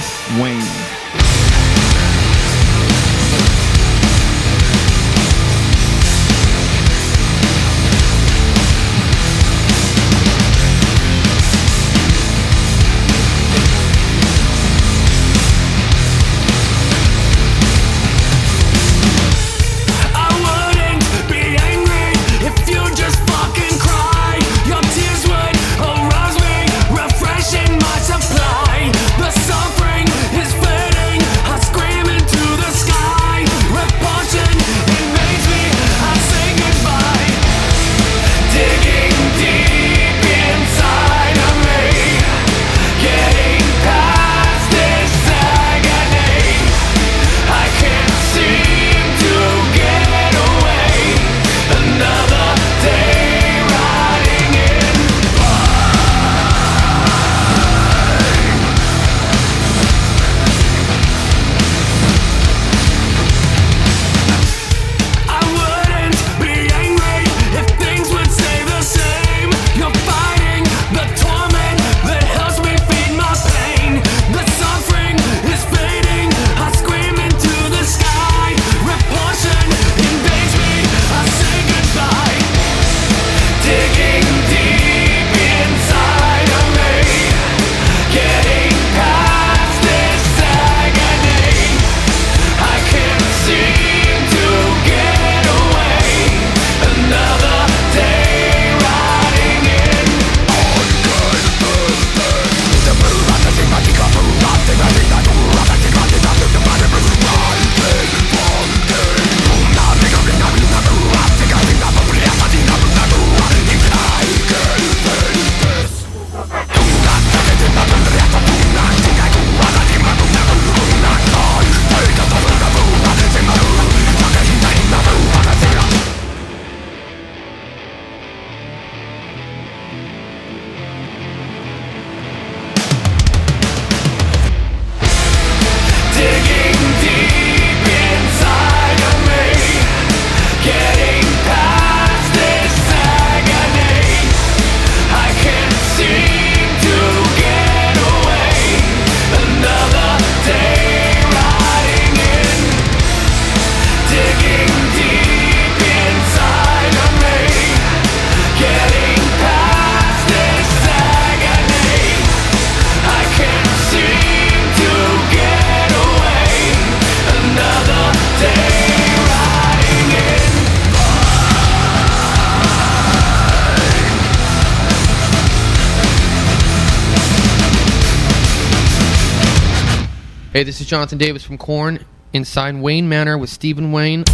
This is Jonathan Davis from Korn inside Wayne Manor with Stephen Wayne.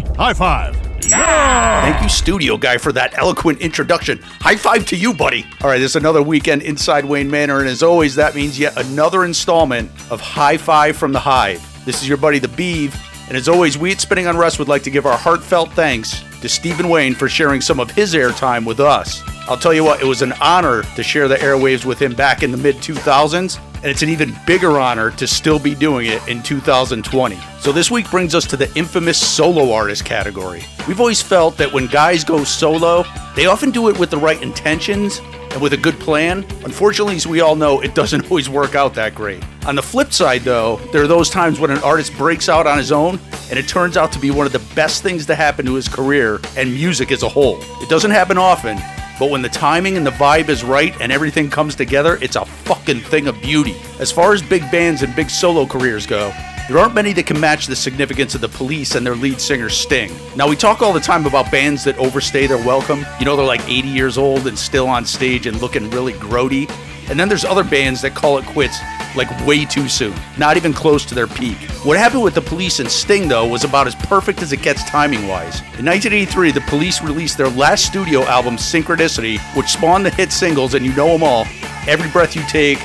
Looking. High five. Yeah! Thank you, studio guy, for that eloquent introduction. High five to you, buddy. All right, this is another weekend inside Wayne Manor, and as always, that means yet another installment of High Five from the Hive. This is your buddy, the Beeve, and as always, we at Spinning on Rust would like to give our heartfelt thanks to Stephen Wayne for sharing some of his airtime with us. I'll tell you what, it was an honor to share the airwaves with him back in the mid 2000s, and it's an even bigger honor to still be doing it in 2020. So this week brings us to the infamous solo artist category. We've always felt that when guys go solo, they often do it with the right intentions and with a good plan. Unfortunately, as we all know, it doesn't always work out that great. On the flip side, though, there are those times when an artist breaks out on his own and it turns out to be one of the best things to happen to his career and music as a whole. It doesn't happen often, but when the timing and the vibe is right and everything comes together, it's a fucking thing of beauty. As far as big bands and big solo careers go, there aren't many that can match the significance of the police and their lead singer Sting. Now, we talk all the time about bands that overstay their welcome. You know, they're like 80 years old and still on stage and looking really grody. And then there's other bands that call it quits like way too soon, not even close to their peak. What happened with the police and Sting, though, was about as perfect as it gets timing wise. In 1983, the police released their last studio album, Synchronicity, which spawned the hit singles, and you know them all Every Breath You Take,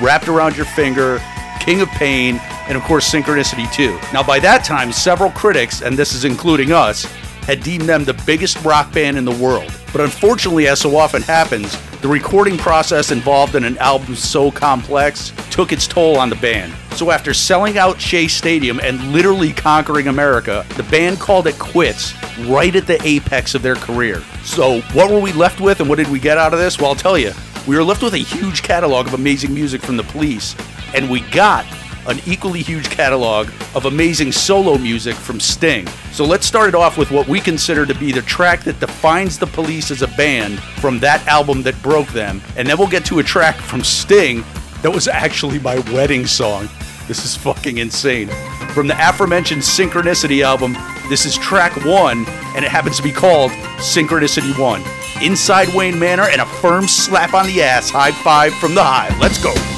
Wrapped Around Your Finger, King of Pain, and of course Synchronicity 2. Now, by that time, several critics, and this is including us, had deemed them the biggest rock band in the world. But unfortunately, as so often happens, the recording process involved in an album so complex took its toll on the band. So after selling out Shea Stadium and literally conquering America, the band called it quits right at the apex of their career. So what were we left with and what did we get out of this? Well, I'll tell you. We were left with a huge catalog of amazing music from the police, and we got an equally huge catalog of amazing solo music from Sting. So let's start it off with what we consider to be the track that defines the police as a band from that album that broke them. And then we'll get to a track from Sting that was actually my wedding song. This is fucking insane. From the aforementioned Synchronicity album, this is track one, and it happens to be called Synchronicity 1. Inside Wayne Manor and a firm slap on the ass high five from the hive. Let's go.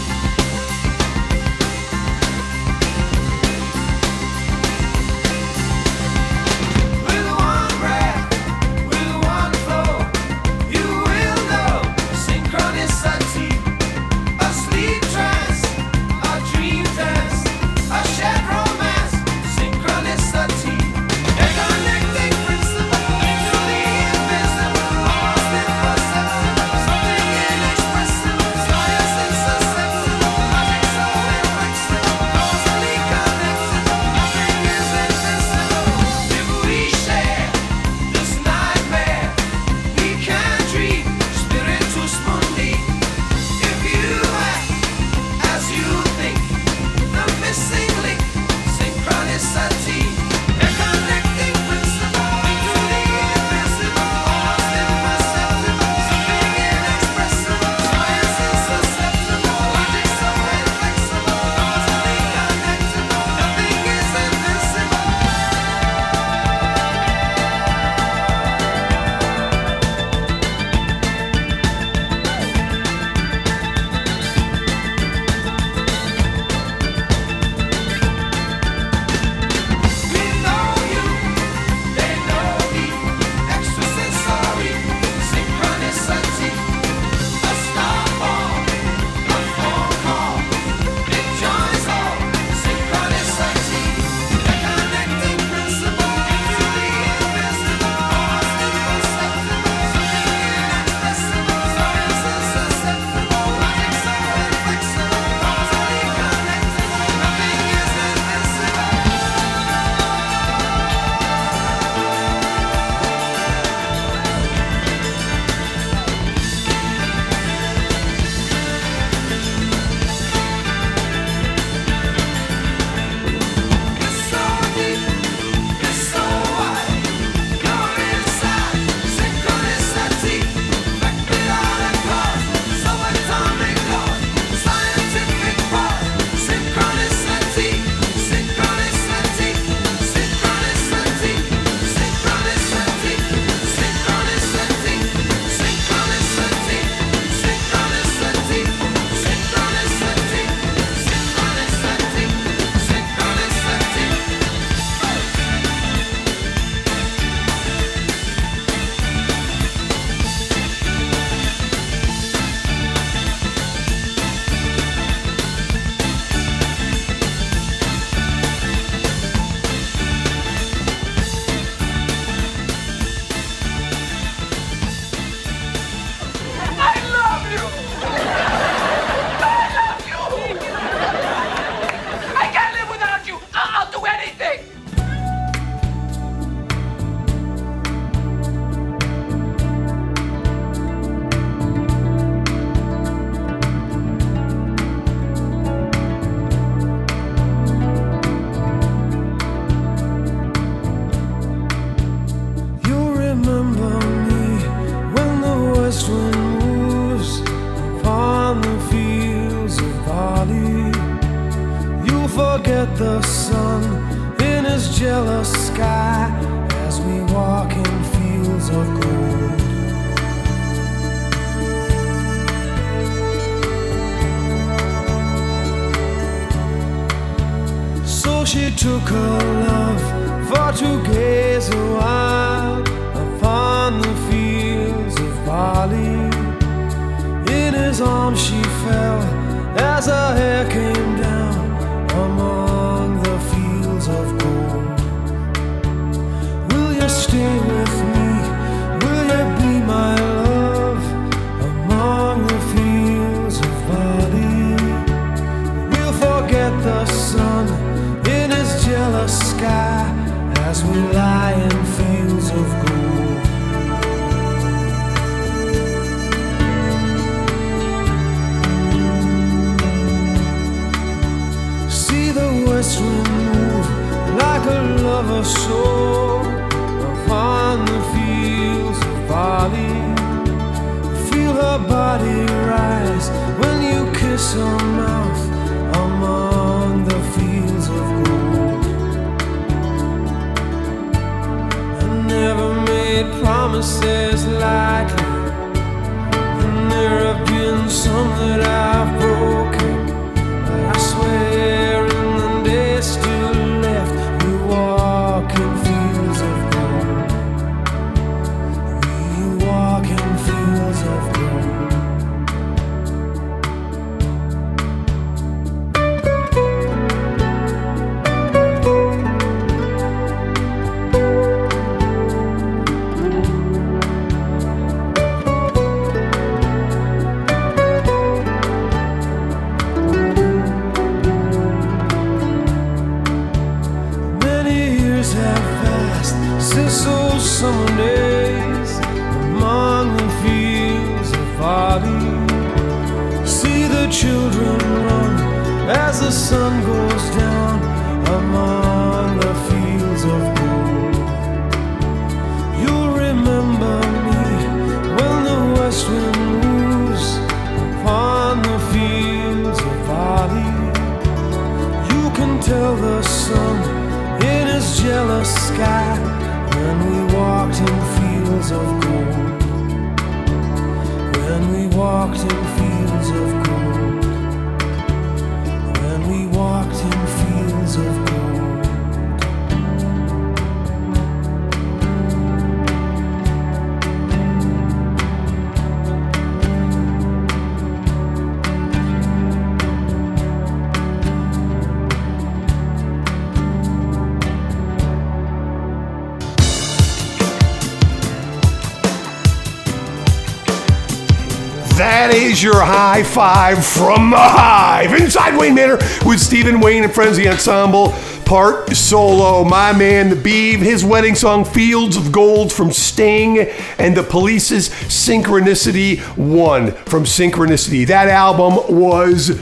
That is your high five from the Hive inside Wayne Manor with Stephen Wayne and Friends the Ensemble. Part solo, my man the Beeve, his wedding song Fields of Gold from Sting, and the Police's Synchronicity 1 from Synchronicity. That album was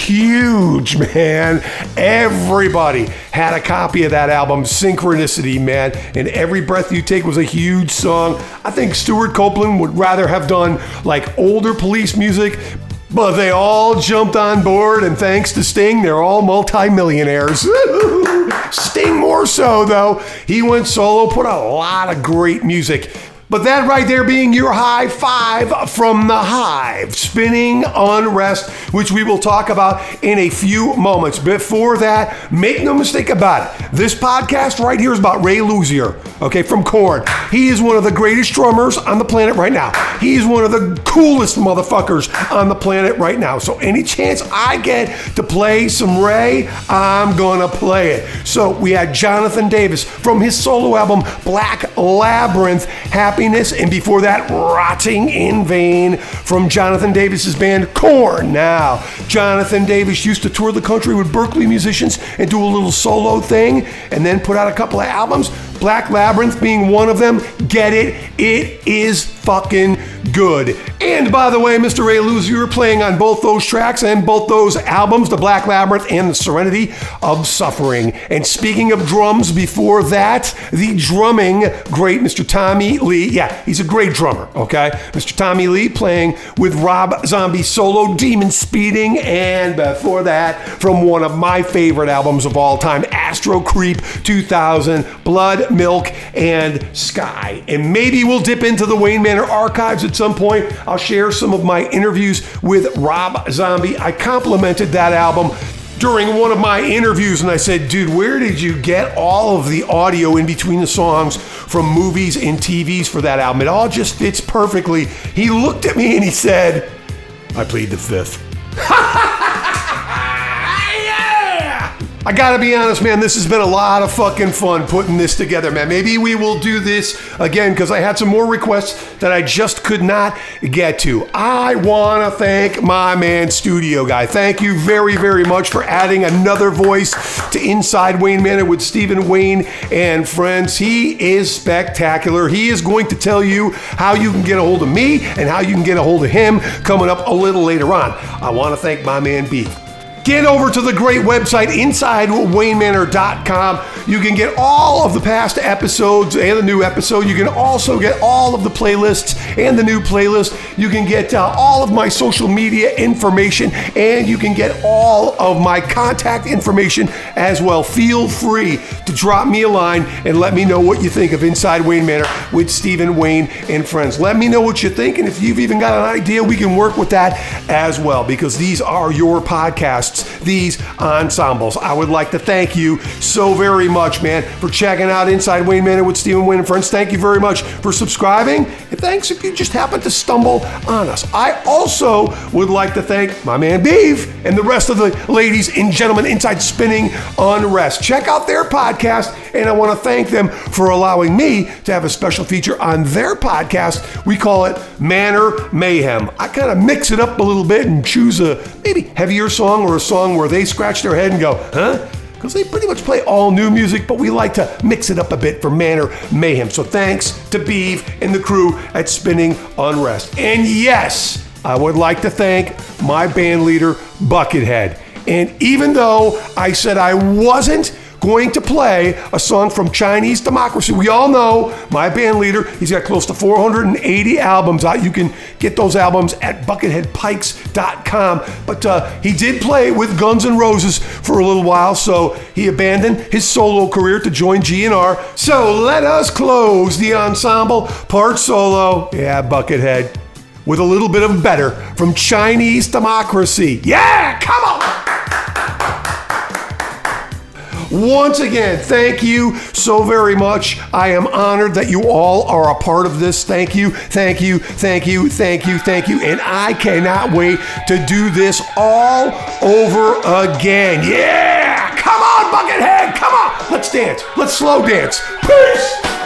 huge, man. Everybody had a copy of that album, Synchronicity, man. And Every Breath You Take was a huge song. I think Stewart Copeland would rather have done like older police music, but they all jumped on board. And thanks to Sting, they're all multimillionaires. Sting more so, though. He went solo, put out a lot of great music. But that right there being your high five from the Hive, spinning unrest, which we will talk about in a few moments. Before that, make no mistake about it. This podcast right here is about Ray Luzier, okay, from Korn. He is one of the greatest drummers on the planet right now. He is one of the coolest motherfuckers on the planet right now. So any chance I get to play some Ray, I'm gonna play it. So we had Jonathan Davis from his solo album Black Labyrinth, Happiness, and before that, Rotting in Vain from Jonathan Davis's band Korn. Now, Jonathan Davis used to tour the country with Berkeley musicians and do a little solo thing, and then put out a couple of albums. Black Labyrinth being one of them. Get it? It is fucking good. And by the way, Mr. Ray Luz, you were playing on both those tracks and both those albums, The Black Labyrinth and The Serenity of Suffering. And speaking of drums, before that, the drumming great Mr. Tommy Lee. Yeah, he's a great drummer, okay? Mr. Tommy Lee playing with Rob Zombie solo, Demon Speeding. And before that, from one of my favorite albums of all time, Astro Creep 2000, Blood, Milk, and Sky. And maybe we'll dip into the Wayne Manor archives at some point. I'll share some of my interviews with Rob Zombie. I complimented that album during one of my interviews and I said, dude, where did you get all of the audio in between the songs from movies and TVs for that album? It all just fits perfectly. He looked at me and he said, I plead the fifth. I gotta be honest, man, this has been a lot of fucking fun putting this together, man. Maybe we will do this again because I had some more requests that I just could not get to. I wanna thank my man, Studio Guy. Thank you very, very much for adding another voice to Inside Wayne Manor with Stephen Wayne and friends. He is spectacular. He is going to tell you how you can get a hold of me and how you can get a hold of him coming up a little later on. I wanna thank my man, Beef. Get over to the great website InsideWayneManor.com. You can get all of the past episodes and the new episode. You can also get all of the playlists and the new playlist. You can get uh, all of my social media information and you can get all of my contact information as well. Feel free to drop me a line and let me know what you think of Inside Wayne Manor with Stephen Wayne and friends. Let me know what you think, and if you've even got an idea, we can work with that as well because these are your podcasts, these ensembles. I would like to thank you so very much, man, for checking out Inside Wayne Manor with Stephen Wayne and friends. Thank you very much for subscribing, and thanks if you just happen to stumble on us. I also would like to thank my man Beef and the rest of the ladies and gentlemen inside Spinning Unrest. Check out their podcast, and I want to thank them for allowing me to have a special feature on their podcast. We call it Manor Mayhem. I kind of mix it up a little bit and choose a maybe heavier song or a song where they scratch their head and go, huh? Because they pretty much play all new music, but we like to mix it up a bit for Manor Mayhem. So thanks to Beeve and the crew at Spinning Unrest. And yes, I would like to thank my band leader, Buckethead. And even though I said I wasn't going to play a song from Chinese Democracy, we all know my band leader, he's got close to 480 albums out. You can get those albums at bucketheadpikes.com. But uh, he did play with Guns N' Roses for a little while, so he abandoned his solo career to join GNR. So let us close the ensemble part solo. Yeah, Buckethead with a little bit of better from Chinese Democracy. Yeah, come on! Once again, thank you so very much. I am honored that you all are a part of this. Thank you, thank you, thank you, thank you, thank you. And I cannot wait to do this all over again. Yeah! Come on, Buckethead! Come on! Let's dance. Let's slow dance. Peace!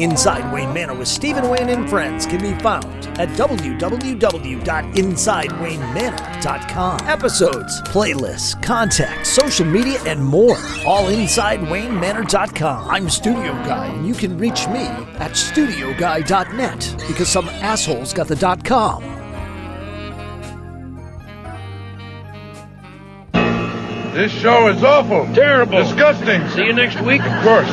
Everything inside Wayne Manor with Stephen Wayne and friends can be found at www.insidewaynemanor.com. Episodes, playlists, contact, social media, and more. All inside WayneManor.com. I'm Studio Guy, and you can reach me at StudioGuy.net because some assholes got the dot .com. This show is awful. Terrible. Disgusting. See you next week. Of course.